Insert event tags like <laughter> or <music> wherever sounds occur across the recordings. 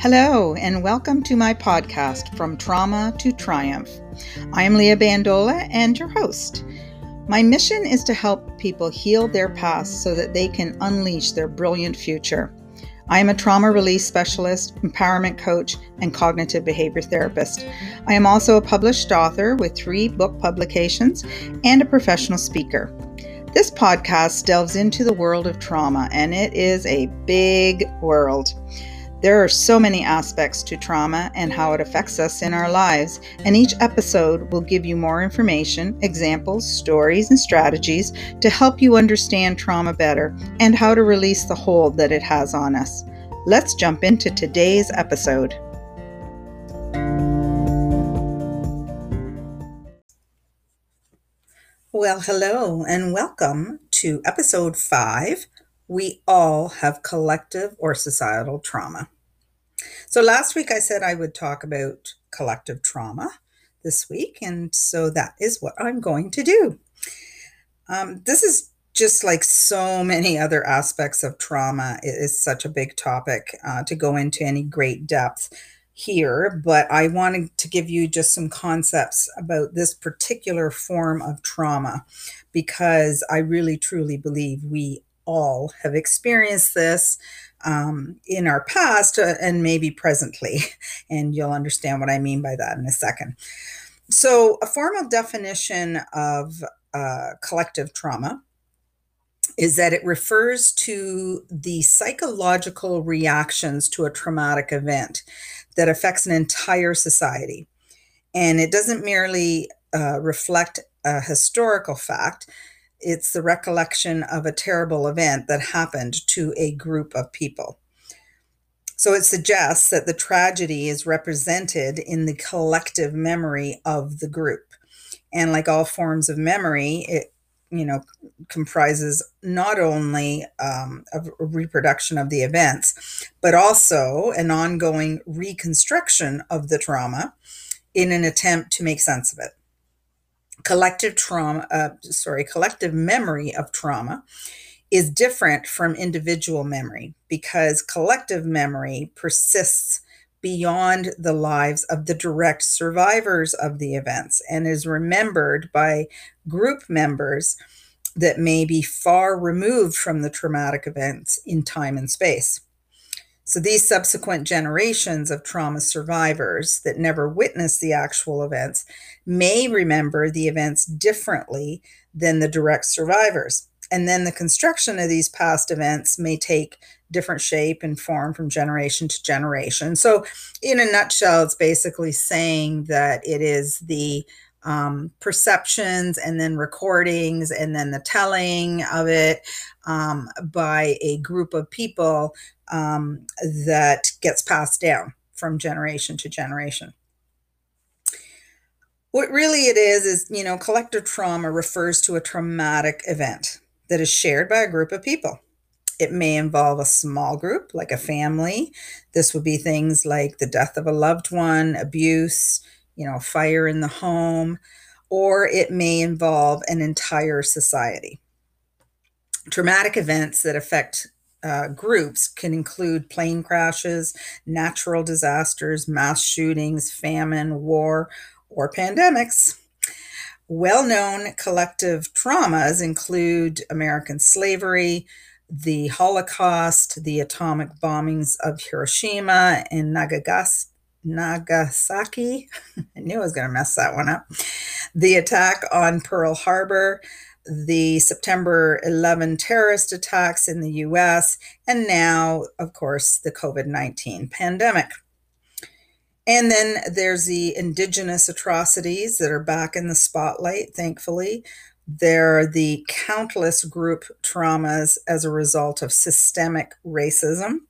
Hello, and welcome to my podcast, From Trauma to Triumph. I'm Leah Bandola and your host. My mission is to help people heal their past so that they can unleash their brilliant future. I am a trauma release specialist, empowerment coach, and cognitive behavior therapist. I am also a published author with three book publications and a professional speaker. This podcast delves into the world of trauma, and it is a big world. There are so many aspects to trauma and how it affects us in our lives, and each episode will give you more information, examples, stories, and strategies to help you understand trauma better and how to release the hold that it has on us. Let's jump into today's episode. Well, hello, and welcome to episode five we all have collective or societal trauma. So last week I said I would talk about collective trauma this week, and so that is what I'm going to do. Um, this is just like so many other aspects of trauma. It is such a big topic uh, to go into any great depth here, but I wanted to give you just some concepts about this particular form of trauma because I really truly believe we all have experienced this um, in our past uh, and maybe presently. <laughs> And you'll understand what I mean by that in a second. So, a formal definition of uh, collective trauma is that it refers to the psychological reactions to a traumatic event that affects an entire society. And it doesn't merely uh, reflect a historical fact, it's the recollection of a terrible event that happened to a group of people. So it suggests that the tragedy is represented in the collective memory of the group. And like all forms of memory, it you know comprises not only um, a reproduction of the events, but also an ongoing reconstruction of the trauma in an attempt to make sense of it collective trauma, uh, sorry, collective memory of trauma is different from individual memory because collective memory persists beyond the lives of the direct survivors of the events and is remembered by group members that may be far removed from the traumatic events in time and space. So these subsequent generations of trauma survivors that never witnessed the actual events may remember the events differently than the direct survivors. And then the construction of these past events may take different shape and form from generation to generation. So, in a nutshell, it's basically saying that it is the um, perceptions and then recordings and then the telling of it um, by a group of people um, that gets passed down from generation to generation. What really it is, is, you know, collective trauma refers to a traumatic event that is shared by a group of people. It may involve a small group, like a family. This would be things like the death of a loved one, abuse, you know, fire in the home, or it may involve an entire society. Traumatic events that affect uh, groups can include plane crashes, natural disasters, mass shootings, famine, war, or pandemics. Well known collective traumas include American slavery, the Holocaust, the atomic bombings of Hiroshima and Nagasaki. Nagasaki. <laughs> I knew I was going to mess that one up. The attack on Pearl Harbor, the September 11 terrorist attacks in the US, and now, of course, the COVID 19 pandemic. And then there's the indigenous atrocities that are back in the spotlight, thankfully. There are the countless group traumas as a result of systemic racism,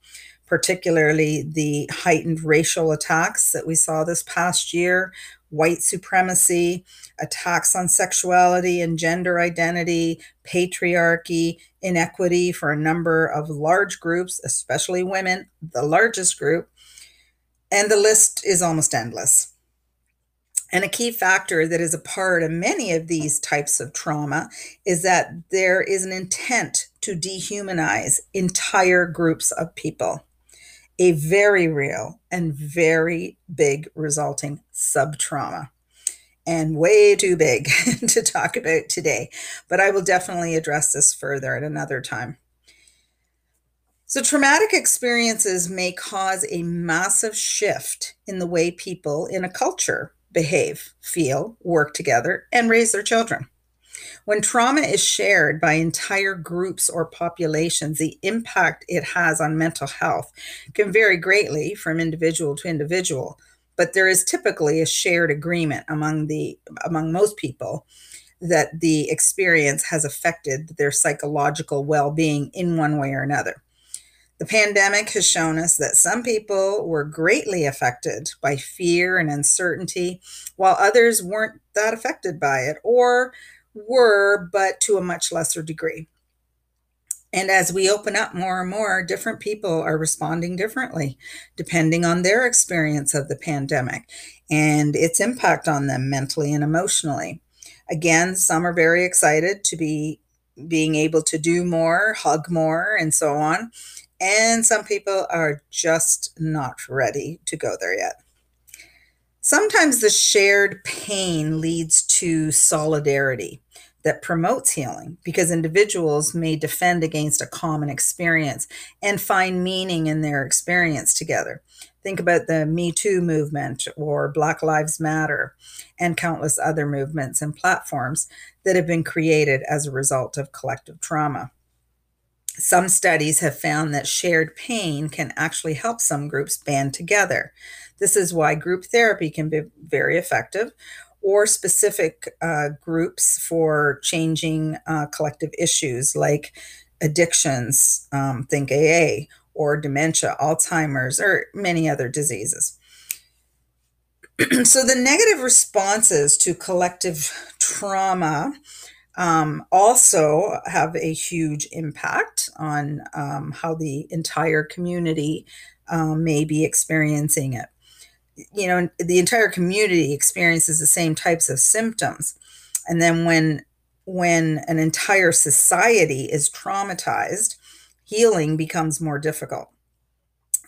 particularly the heightened racial attacks that we saw this past year white supremacy, attacks on sexuality and gender identity, patriarchy, inequity for a number of large groups, especially women, the largest group. And the list is almost endless. And a key factor that is a part of many of these types of trauma is that there is an intent to dehumanize entire groups of people. A very real and very big resulting sub trauma. And way too big <laughs> to talk about today, but I will definitely address this further at another time. So, traumatic experiences may cause a massive shift in the way people in a culture behave, feel, work together, and raise their children. When trauma is shared by entire groups or populations, the impact it has on mental health can vary greatly from individual to individual, but there is typically a shared agreement among the among most people that the experience has affected their psychological well-being in one way or another. The pandemic has shown us that some people were greatly affected by fear and uncertainty, while others weren't that affected by it or were, but to a much lesser degree. And as we open up more and more, different people are responding differently depending on their experience of the pandemic and its impact on them mentally and emotionally. Again, some are very excited to be being able to do more, hug more, and so on. And some people are just not ready to go there yet. Sometimes the shared pain leads to solidarity that promotes healing because individuals may defend against a common experience and find meaning in their experience together. Think about the Me Too movement or Black Lives Matter and countless other movements and platforms that have been created as a result of collective trauma. Some studies have found that shared pain can actually help some groups band together. This is why group therapy can be very effective, or specific uh, groups for changing uh, collective issues like addictions, um, think AA, or dementia, Alzheimer's, or many other diseases. <clears throat> so, the negative responses to collective trauma um, also have a huge impact on um, how the entire community um, may be experiencing it. You know, the entire community experiences the same types of symptoms, and then when when an entire society is traumatized, healing becomes more difficult.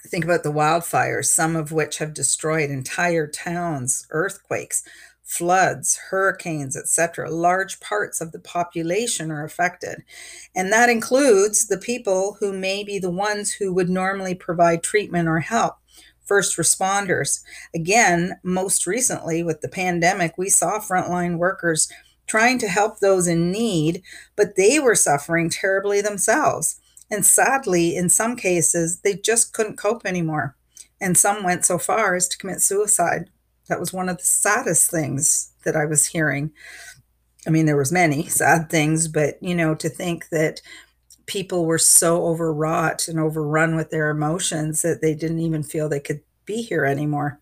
Think about the wildfires, some of which have destroyed entire towns, earthquakes, floods, hurricanes, etc. Large parts of the population are affected. And that includes the people who may be the ones who would normally provide treatment or help. First responders. Again, most recently with the pandemic, we saw frontline workers trying to help those in need, but they were suffering terribly themselves. And sadly, in some cases, they just couldn't cope anymore. And some went so far as to commit suicide that was one of the saddest things that I was hearing. I mean, there was many sad things, but you know, to think that people were so overwrought and overrun with their emotions that they didn't even feel they could be here anymore.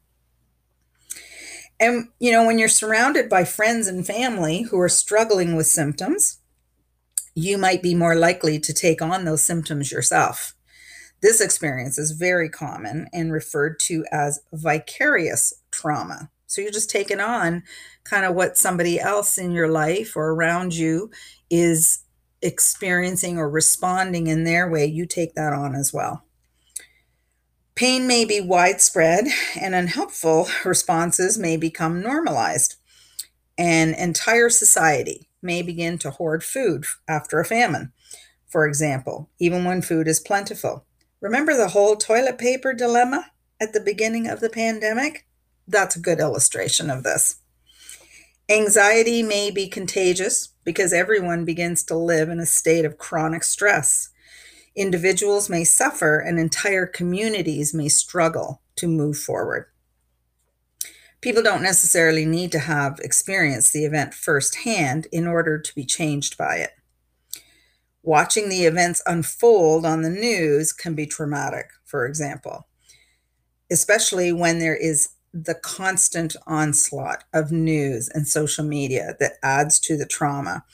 And you know, when you're surrounded by friends and family who are struggling with symptoms, you might be more likely to take on those symptoms yourself. This experience is very common and referred to as vicarious trauma. So you're just taking on kind of what somebody else in your life or around you is experiencing or responding in their way. You take that on as well. Pain may be widespread and unhelpful responses may become normalized. An entire society may begin to hoard food after a famine, for example, even when food is plentiful. Remember the whole toilet paper dilemma at the beginning of the pandemic? That's a good illustration of this. Anxiety may be contagious because everyone begins to live in a state of chronic stress. Individuals may suffer and entire communities may struggle to move forward. People don't necessarily need to have experienced the event firsthand in order to be changed by it. Watching the events unfold on the news can be traumatic, for example, especially when there is the constant onslaught of news and social media that adds to the trauma,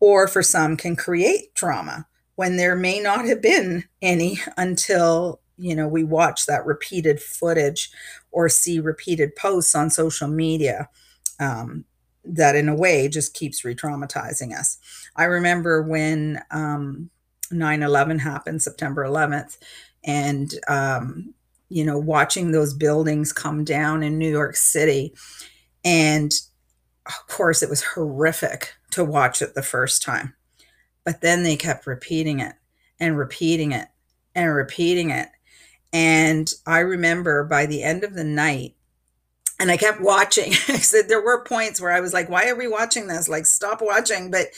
or for some can create trauma when there may not have been any until you know we watch that repeated footage or see repeated posts on social media um, that in a way just keeps re-traumatizing us. I remember when um, 9-11 happened september 11th and um, you know, watching those buildings come down in New York City. And of course, it was horrific to watch it the first time. But then they kept repeating it and repeating it and repeating it. And I remember by the end of the night, and I kept watching. <laughs> I said there were points where I was like, "Why are we watching this? Like, stop watching!" But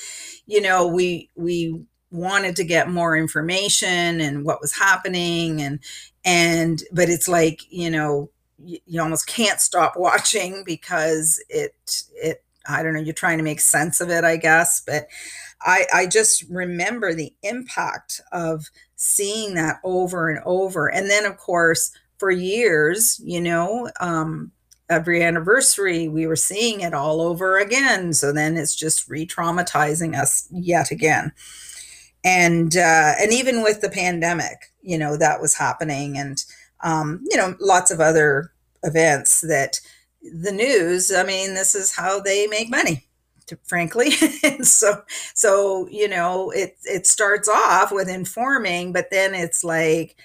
you know, we we wanted to get more information and what was happening, and and but it's like you know, you, you almost can't stop <laughs> watching because it it I don't know. You're trying to make sense of it, I guess, but I, I just remember the impact of seeing that over and over. And then, of course, for years, you know, um, every anniversary we were seeing it all over again. So then it's just re-traumatizing us yet again. And uh, and even with the pandemic, you know, that was happening, and um, you know, lots of other events that the news. I mean, this is how they make money frankly. <laughs> so, so, you know, it, it starts off with informing, but then it's like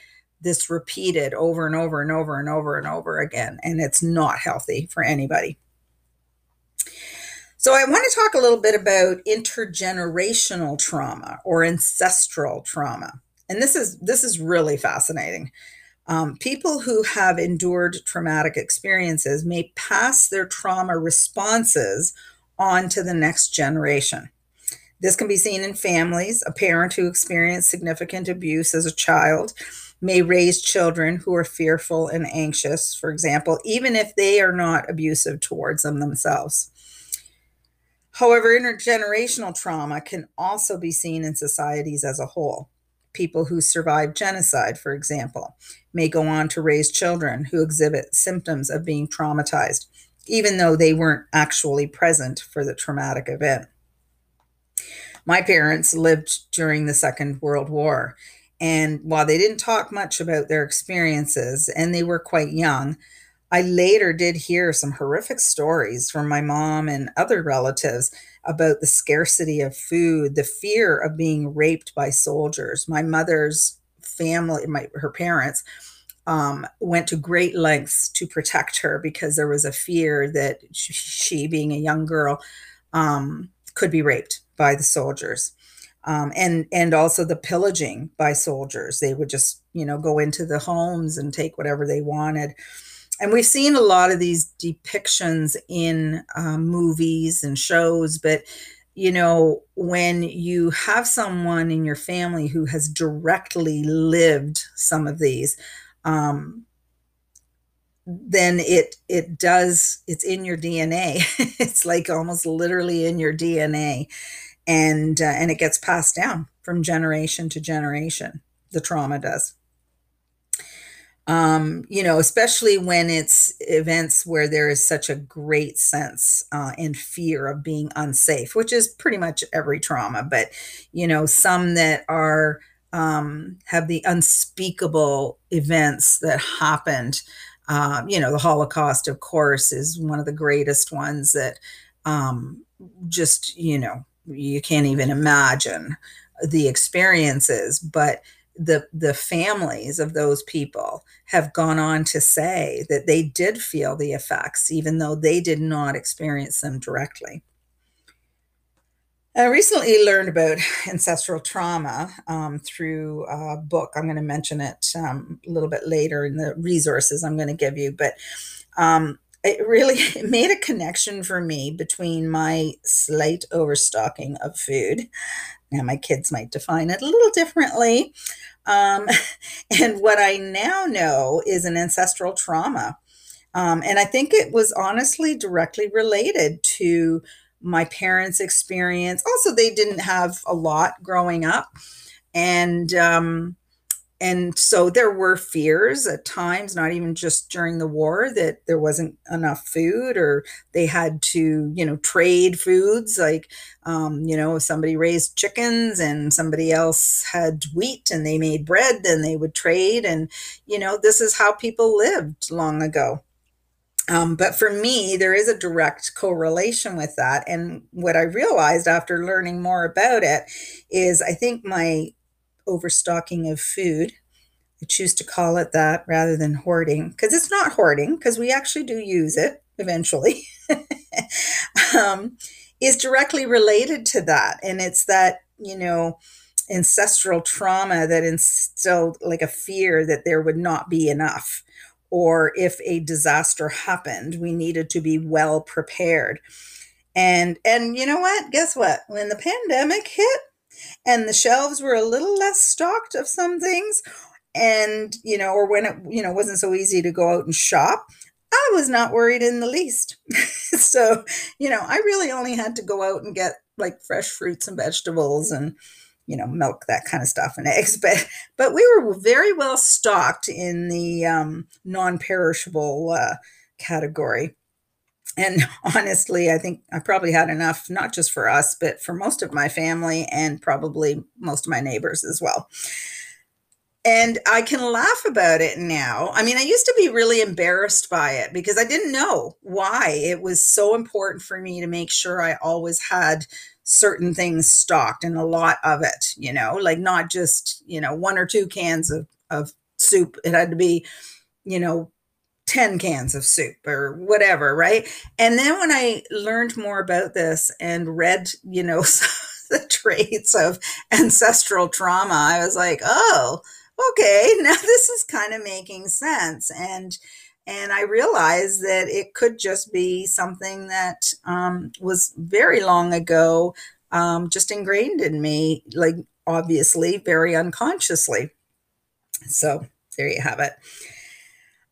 this repeated over and over and over and over and over again. And it's not healthy for anybody. So, I want to talk a little bit about intergenerational trauma or ancestral trauma. And this is this is really fascinating. Um, people who have endured traumatic experiences may pass their trauma responses on to the next generation. This can be seen in families. A parent who experienced significant abuse as a child may raise children who are fearful and anxious, for example, even if they are not abusive towards them themselves. However, intergenerational trauma can also be seen in societies as a whole. People who survive genocide, for example, may go on to raise children who exhibit symptoms of being traumatized even though they weren't actually present for the traumatic event. My parents lived during the Second World War, and while they didn't talk much about their experiences and they were quite young, I later did hear some horrific stories from my mom and other relatives about the scarcity of food, the fear of being raped by soldiers. My mother's family, my her parents um, went to great lengths to protect her because there was a fear that she, being a young girl, um, could be raped by the soldiers. Um, and and also the pillaging by soldiers. They would just you know go into the homes and take whatever they wanted. And we've seen a lot of these depictions in um, movies and shows, but you know when you have someone in your family who has directly lived some of these um, then it it does it's in your DNA. <laughs> it's like almost literally in your DNA, and uh, and it gets passed down from generation to generation. The trauma does. Um, you know, especially when it's events where there is such a great sense uh, and fear of being unsafe, which is pretty much every trauma, but you know, some that are um, have the unspeakable events that happened. Um, you know, the Holocaust, of course, is one of the greatest ones that um, just, you know, you can't even imagine the experiences. But the the families of those people have gone on to say that they did feel the effects, even though they did not experience them directly. I recently learned about ancestral trauma um, through a book. I'm going to mention it um, a little bit later in the resources I'm going to give you, but um, it really <laughs> made a connection for me between my slight overstocking of food. Now, my kids might define it a little differently. Um, <laughs> and what I now know is an ancestral trauma. Um, and I think it was honestly directly related to my parents' experience. Also, they didn't have a lot growing up, and um, and so there were fears at times, not even just during the war, that there wasn't enough food, or they had to, you know, trade foods. Like, um, you know, if somebody raised chickens and somebody else had wheat and they made bread, then they would trade. And you know, this is how people lived long ago. Um, but for me, there is a direct correlation with that. And what I realized after learning more about it is I think my overstocking of food, I choose to call it that rather than hoarding because it's not hoarding because we actually do use it eventually, <laughs> um, is directly related to that. And it's that, you know, ancestral trauma that instilled like a fear that there would not be enough. Or if a disaster happened, we needed to be well prepared. And and you know what? Guess what? When the pandemic hit and the shelves were a little less stocked of some things, and you know, or when it you know wasn't so easy to go out and shop, I was not worried in the least. <laughs> so, you know, I really only had to go out and get like fresh fruits and vegetables and you know milk that kind of stuff and <laughs> eggs. But but we were very well stocked in the um, non-perishable uh, category and <laughs> honestly i think i probably had enough not just for us but for most of my family and probably most of my neighbors as well and I can laugh about it now. I mean, I used to be really embarrassed by it because I didn't know why it was so important for me to make sure I always had certain things stocked and a lot of it, you know, like not just, you know, one or two cans of, of soup. It had to be, you know, 10 cans of soup or whatever, right? And then when I learned more about this and read, you know, <laughs> the traits of ancestral trauma, I was like, oh, okay, <laughs> now this is kind of making sense. And and I realized that it could just be something that um, was very long ago, um, just ingrained in me, like obviously very unconsciously. So there you have it.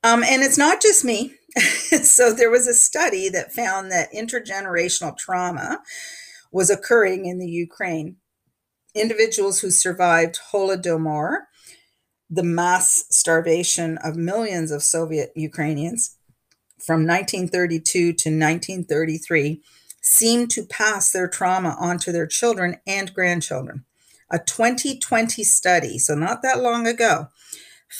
Um, and it's not just me. <laughs> so there was a study that found that intergenerational trauma was occurring in the Ukraine. Individuals who survived Holodomor the mass starvation of millions of Soviet Ukrainians from 1932 to 1933 seemed to pass their trauma onto their children and grandchildren. A 2020 study, so not that long ago,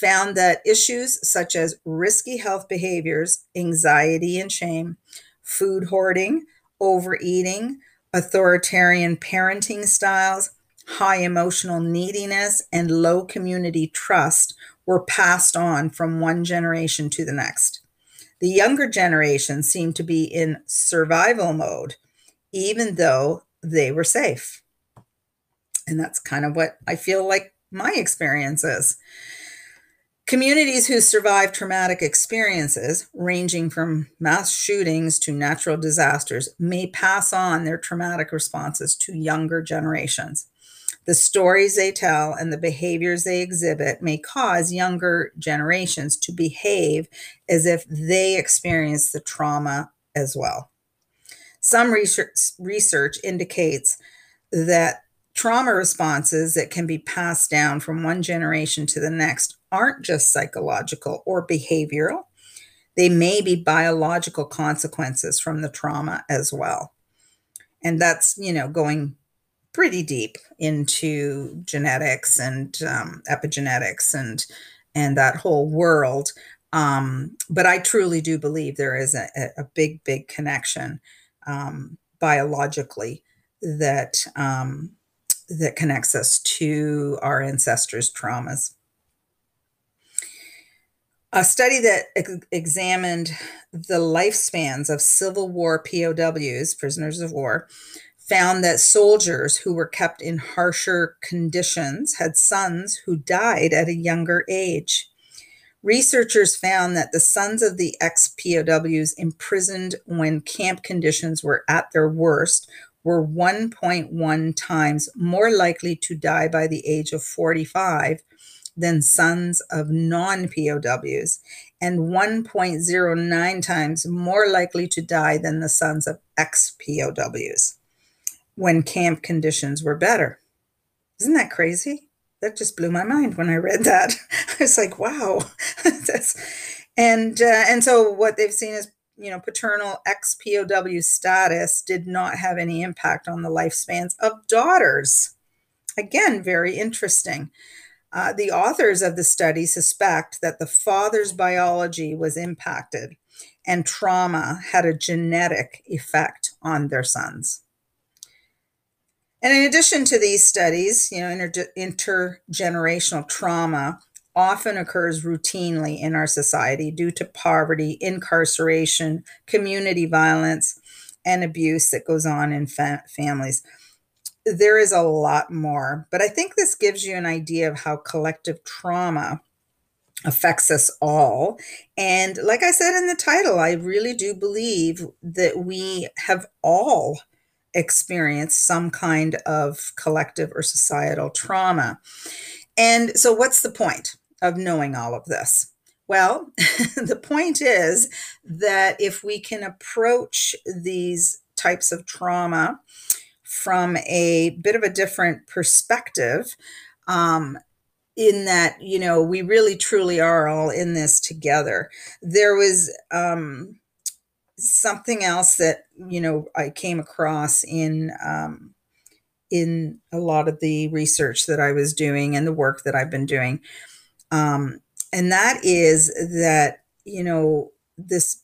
found that issues such as risky health behaviors, anxiety and shame, food hoarding, overeating, authoritarian parenting styles, high emotional neediness, and low community trust were passed on from one generation to the next. The younger generation seemed to be in survival mode, even though they were safe. And that's kind of what I feel like my experience is. Communities who survive traumatic experiences, ranging from mass shootings to natural disasters, may pass on their traumatic responses to younger generations. The stories they tell and the behaviors they exhibit may cause younger generations to behave as if they experienced the trauma as well. Some research, research indicates that trauma responses that can be passed down from one generation to the next aren't just psychological or behavioral. They may be biological consequences from the trauma as well. And that's, you know, going pretty deep into genetics and um, epigenetics and and that whole world. Um, but I truly do believe there is a, a big, big connection um, biologically that um, that connects us to our ancestors' traumas. A study that ex- examined the lifespans of Civil War POWs, prisoners of war, found that soldiers who were kept in harsher conditions had sons who died at a younger age. Researchers found that the sons of the ex POWs imprisoned when camp conditions were at their worst were 1.1 times more likely to die by the age of 45 than sons of non POWs, and 1.09 times more likely to die than the sons of ex POWs when camp conditions were better. Isn't that crazy? That just blew my mind when I read that. <laughs> I was like, wow. <laughs> That's, and uh, and so what they've seen is you know paternal ex POW status did not have any impact on the lifespans of daughters. Again, very interesting. Uh, the authors of the study suspect that the father's biology was impacted and trauma had a genetic effect on their sons. And in addition to these studies, you know, inter- intergenerational trauma often occurs routinely in our society due to poverty, incarceration, community violence, and abuse that goes on in fa- families. There is a lot more, but I think this gives you an idea of how collective trauma affects us all. And like I said in the title, I really do believe that we have all experienced some kind of collective or societal trauma. And so, what's the point of knowing all of this? Well, <laughs> the point is that if we can approach these types of trauma from a bit of a different perspective, um, in that you know we really truly are all in this together. There was um something else that you know i came across in um in a lot of the research that i was doing and the work that i've been doing. Um and that is that you know this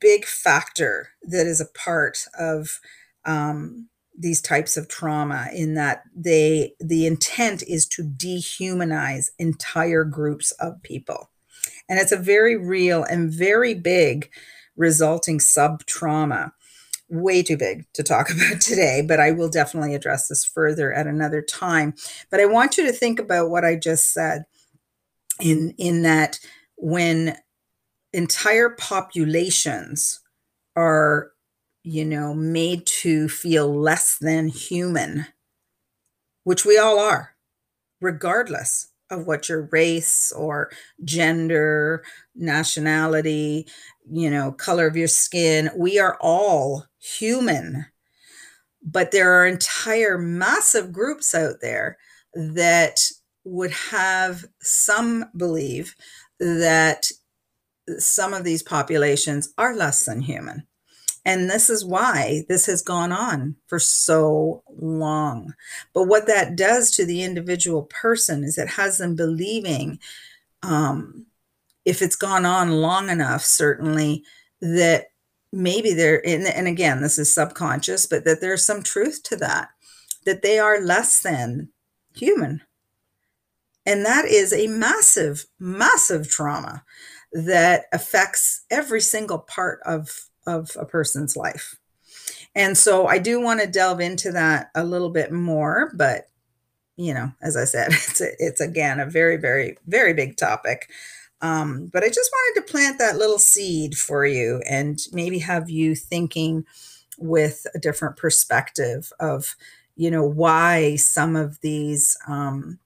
big factor that is a part of um these types of trauma in that they the intent is to dehumanize entire groups of people. And it's a very real and very big resulting sub trauma way too big to talk <laughs> about today but i will definitely address this further at another time. But i want you to think about what i just said in in that when entire populations are you know, made to feel less than human, which we all are, regardless of what your race or gender, nationality, you know, color of your skin. We are all human. But there are entire massive groups out there that would have some believe that some of these populations are less than human and this is why this has gone on for so long. But what that does to the individual person is it has them believing, um, if it's gone on long enough, certainly, that maybe there, and, and again, this is subconscious, but that there's some truth to that, that they are less than human. And that is a massive, massive trauma that affects every single part of of a person's life. And so I do want to delve into that a little bit more, but you know, as I said, <laughs> it's a, it's again a very very very big topic. Um, but I just wanted to plant that little seed for you and maybe have you thinking with a different perspective of you know why some of these um,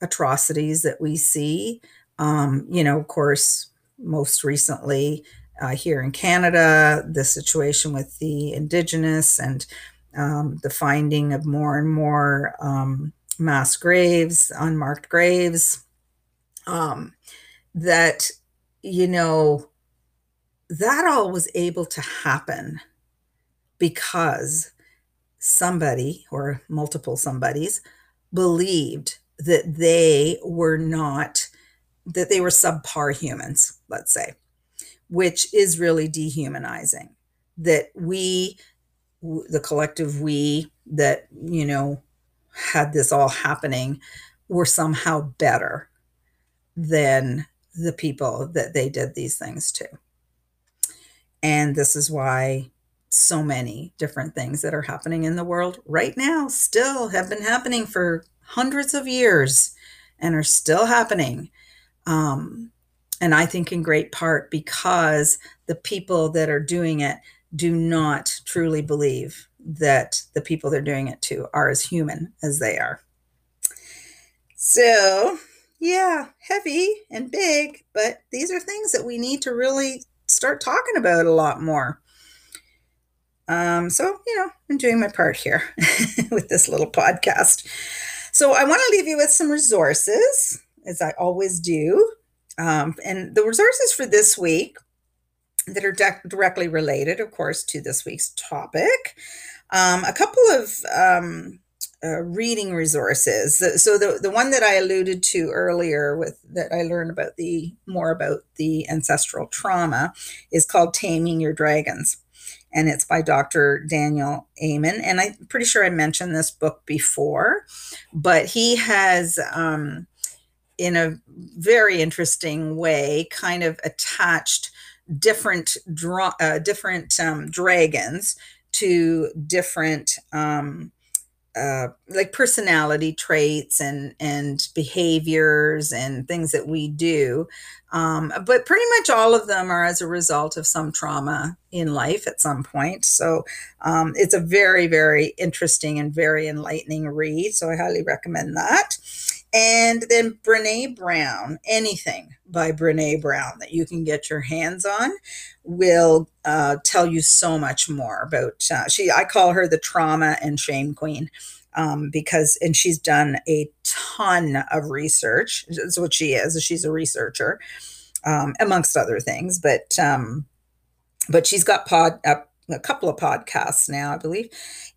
atrocities that we see um, you know of course most recently uh, here in Canada, the situation with the Indigenous and um, the finding of more and more um, mass graves, unmarked graves, um, that, you know, that all was able to happen because somebody or multiple somebodies believed that they were not, that they were subpar humans, let's say which is really dehumanizing. That we, the collective we that, you know, had this all happening were somehow better than the people that they did these things to. And this is why so many different things that are happening in the world right now still have been happening for hundreds of years and are still happening. Um, and I think in great part because the people that are doing it do not truly believe that the people they're doing it to are as human as they are. So, yeah, heavy and big, but these are things that we need to really start talking about a lot more. Um, so, you know, I'm doing my part here <laughs> with this little podcast. So, I want to leave you with some resources, as I always do. Um, and the resources for this week that are de- directly related, of course, to this week's topic. Um, a couple of um, uh, reading resources. So the the one that I alluded to earlier, with that I learned about the more about the ancestral trauma, is called "Taming Your Dragons," and it's by Dr. Daniel Amen. And I'm pretty sure I mentioned this book before, but he has um, in a very interesting way, kind of attached different dra- uh, different um, dragons to different um, uh, like personality traits and and behaviors and things that we do. Um, but pretty much all of them are as a result of some trauma in life at some point. So um, it's a very very interesting and very enlightening read. So i highly recommend that and then brene brown anything by brene brown that you can get your hands on will uh, tell you so much more about uh, she i call her the trauma and shame queen um, because and she's done a ton of research that's what she is she's a researcher um, amongst other things but um, but she's got pod uh, a couple of podcasts now i believe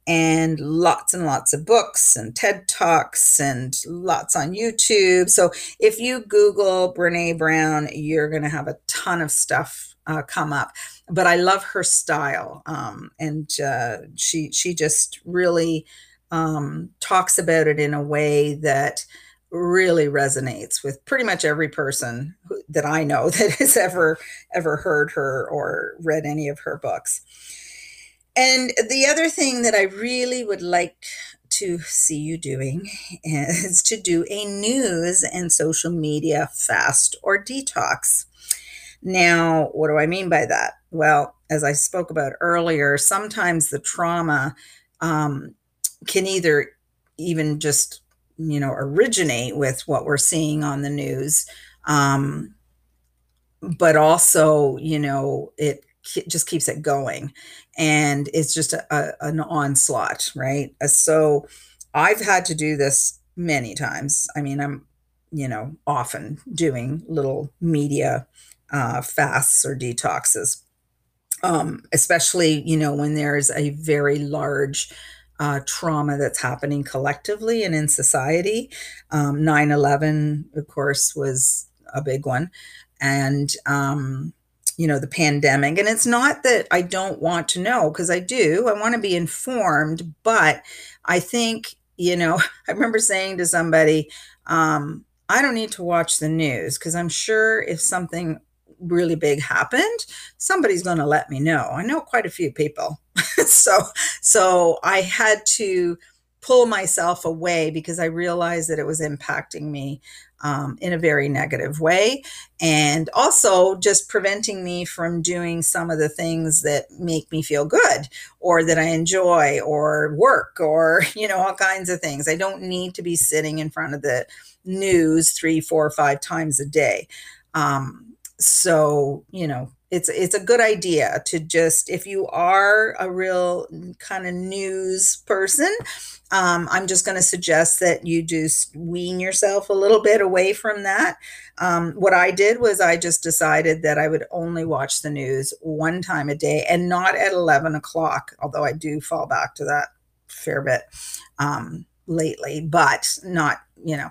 and lots and lots of books and TED Talks and lots on YouTube. So if you Google Brene Brown, you're going to have a ton of stuff uh, come up. But I love her style, um, and uh, she she just really um, talks about it in a way that really resonates with pretty much every person who, that I know <laughs> that has ever ever heard her or read any of her books. And the other thing that I really would like to see you doing <laughs> is to do a news and social media fast or detox. Now, what do I mean by that? Well, as I spoke about earlier, sometimes the trauma um, can either even just, you know, originate with what we're seeing on the news, um, but also, you know, it just keeps it going. And it's just a, a, an onslaught right? Uh, so i've had to do this many times. I mean i'm you know often doing little media uh, fasts or detoxes. Um, especially you know when there's a very large uh, trauma that's happening collectively and in society. Um, 9-11 of course was a big one. And um, you know the pandemic. And it's not that i don't want to know because i do i want to be informed but i think you know <laughs> i remember saying to somebody um, i don't need to watch the news because i'm sure if something really big happened somebody's going to let me know. I know quite a few people. <laughs> So so i had to pull myself away because I realized that it was impacting me um, in a very negative way. And also just preventing me from doing some of the things that make me feel good or that I enjoy or work or, <laughs> you know, all kinds of things. I don't need to be sitting in front of the news three, four, five times a day. Um, so, you know, it's it's a good idea to just if you are a real kind of news person um, i'm just going to suggest that you just wean yourself a little bit away from that. Um, what i did was i just decided that i would only watch the news one time a day and not at 11 o'clock although i do fall back to that fair bit um, lately but not you know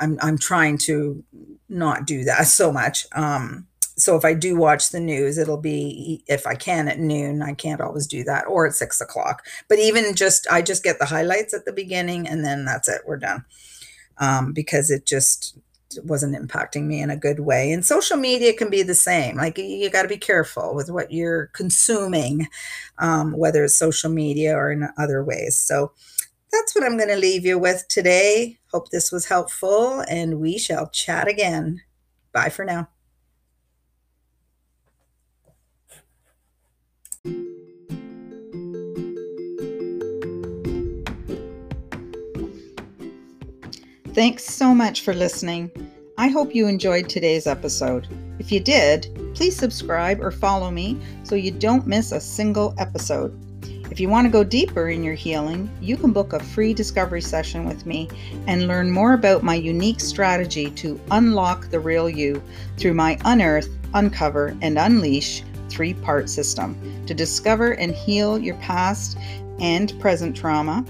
i'm i'm trying to not do that so much um, so if I do watch the news, it'll be if I can at noon. I can't always do that, or at six o'clock. But even just I just get the highlights at the beginning, and then that's it. We're done um, because it just wasn't impacting me in a good way. And social media can be the same. Like you got to be careful with what you're consuming, um, whether it's social media or in other ways. So that's what I'm going to leave you with today. Hope this was helpful, and we shall chat again. Bye for now. Thanks so much for listening. I hope you enjoyed today's episode. If you did, please subscribe or follow me so you don't miss a single episode. If you want to go deeper in your healing, you can book a free discovery session with me and learn more about my unique strategy to unlock the real you through my Unearth, Uncover, and Unleash three part system to discover and heal your past and present trauma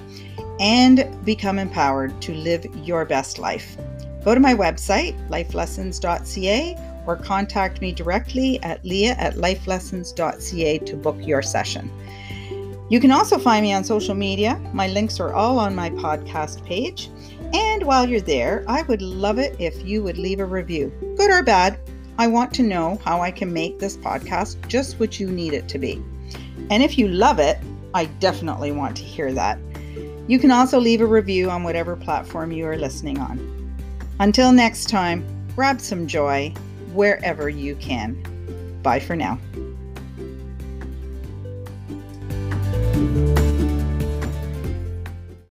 and become empowered to live your best life. Go to my website, lifelessons.ca, or contact me directly at leah at lifelessons.ca to book your session. You can also find me on social media. My links are all on my podcast page. And while you're there, I would love it if you would leave a review, good or bad. I want to know how I can make this podcast just what you need it to be. And if you love it, I definitely want to hear that. You can also leave a review on whatever platform you are listening on. Until next time, grab some joy wherever you can. Bye for now.